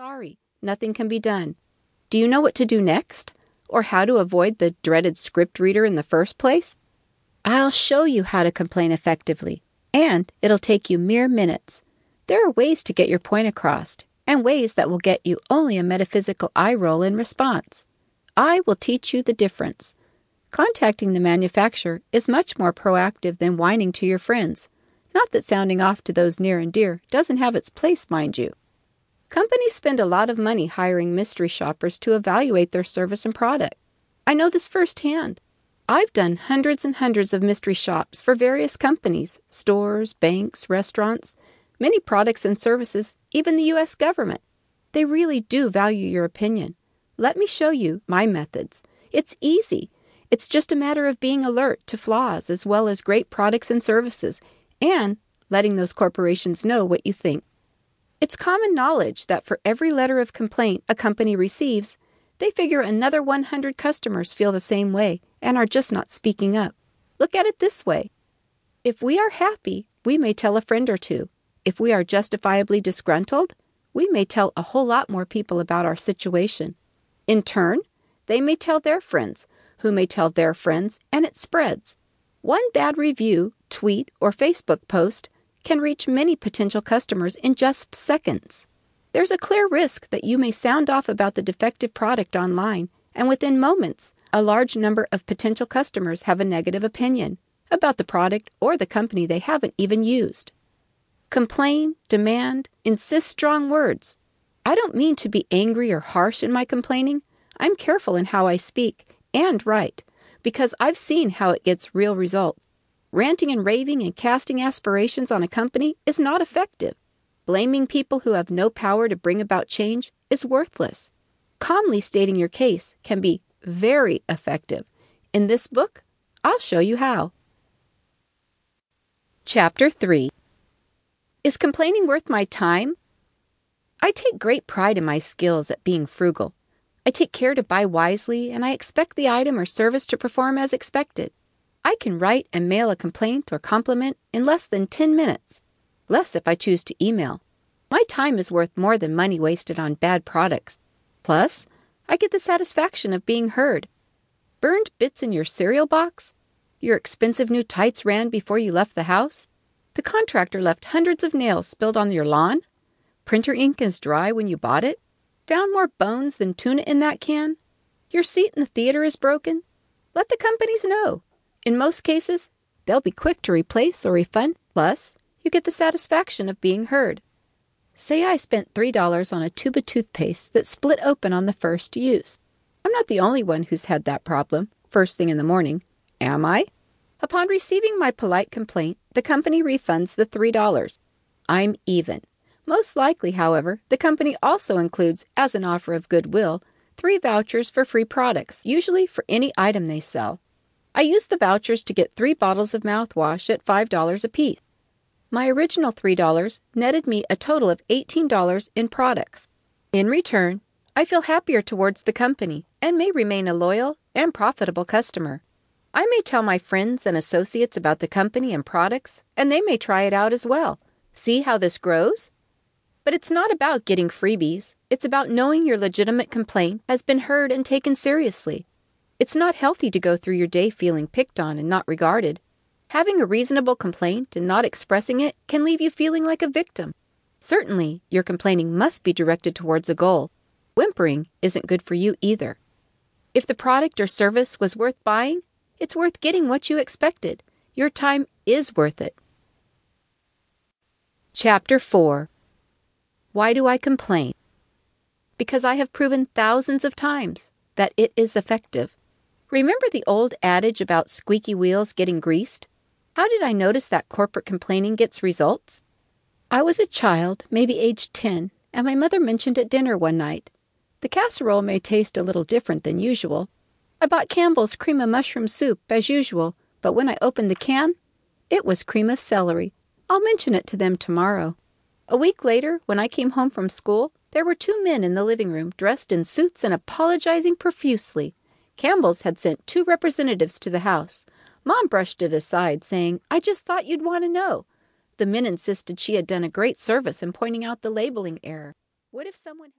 sorry. Nothing can be done. Do you know what to do next? Or how to avoid the dreaded script reader in the first place? I'll show you how to complain effectively, and it'll take you mere minutes. There are ways to get your point across, and ways that will get you only a metaphysical eye roll in response. I will teach you the difference. Contacting the manufacturer is much more proactive than whining to your friends. Not that sounding off to those near and dear doesn't have its place, mind you. Companies spend a lot of money hiring mystery shoppers to evaluate their service and product. I know this firsthand. I've done hundreds and hundreds of mystery shops for various companies, stores, banks, restaurants, many products and services, even the U.S. government. They really do value your opinion. Let me show you my methods. It's easy. It's just a matter of being alert to flaws as well as great products and services and letting those corporations know what you think. It's common knowledge that for every letter of complaint a company receives, they figure another 100 customers feel the same way and are just not speaking up. Look at it this way if we are happy, we may tell a friend or two. If we are justifiably disgruntled, we may tell a whole lot more people about our situation. In turn, they may tell their friends, who may tell their friends, and it spreads. One bad review, tweet, or Facebook post can reach many potential customers in just seconds. There's a clear risk that you may sound off about the defective product online, and within moments, a large number of potential customers have a negative opinion about the product or the company they haven't even used. Complain, demand, insist strong words. I don't mean to be angry or harsh in my complaining. I'm careful in how I speak and write because I've seen how it gets real results. Ranting and raving and casting aspirations on a company is not effective. Blaming people who have no power to bring about change is worthless. Calmly stating your case can be very effective. In this book, I'll show you how. Chapter 3 Is complaining worth my time? I take great pride in my skills at being frugal. I take care to buy wisely, and I expect the item or service to perform as expected. I can write and mail a complaint or compliment in less than 10 minutes, less if I choose to email. My time is worth more than money wasted on bad products. Plus, I get the satisfaction of being heard. Burned bits in your cereal box? Your expensive new tights ran before you left the house? The contractor left hundreds of nails spilled on your lawn? Printer ink is dry when you bought it? Found more bones than tuna in that can? Your seat in the theater is broken? Let the companies know. In most cases, they'll be quick to replace or refund, plus, you get the satisfaction of being heard. Say I spent $3 on a tube of toothpaste that split open on the first use. I'm not the only one who's had that problem, first thing in the morning, am I? Upon receiving my polite complaint, the company refunds the $3. I'm even. Most likely, however, the company also includes, as an offer of goodwill, three vouchers for free products, usually for any item they sell. I used the vouchers to get three bottles of mouthwash at $5 apiece. My original $3 netted me a total of $18 in products. In return, I feel happier towards the company and may remain a loyal and profitable customer. I may tell my friends and associates about the company and products, and they may try it out as well. See how this grows? But it's not about getting freebies. It's about knowing your legitimate complaint has been heard and taken seriously. It's not healthy to go through your day feeling picked on and not regarded. Having a reasonable complaint and not expressing it can leave you feeling like a victim. Certainly, your complaining must be directed towards a goal. Whimpering isn't good for you either. If the product or service was worth buying, it's worth getting what you expected. Your time is worth it. Chapter 4 Why do I complain? Because I have proven thousands of times that it is effective. Remember the old adage about squeaky wheels getting greased? How did I notice that corporate complaining gets results? I was a child, maybe aged 10, and my mother mentioned at dinner one night. The casserole may taste a little different than usual. I bought Campbell's cream of mushroom soup, as usual, but when I opened the can, it was cream of celery. I'll mention it to them tomorrow. A week later, when I came home from school, there were two men in the living room dressed in suits and apologizing profusely. Campbell's had sent two representatives to the house. Mom brushed it aside, saying, I just thought you'd want to know. The men insisted she had done a great service in pointing out the labeling error. What if someone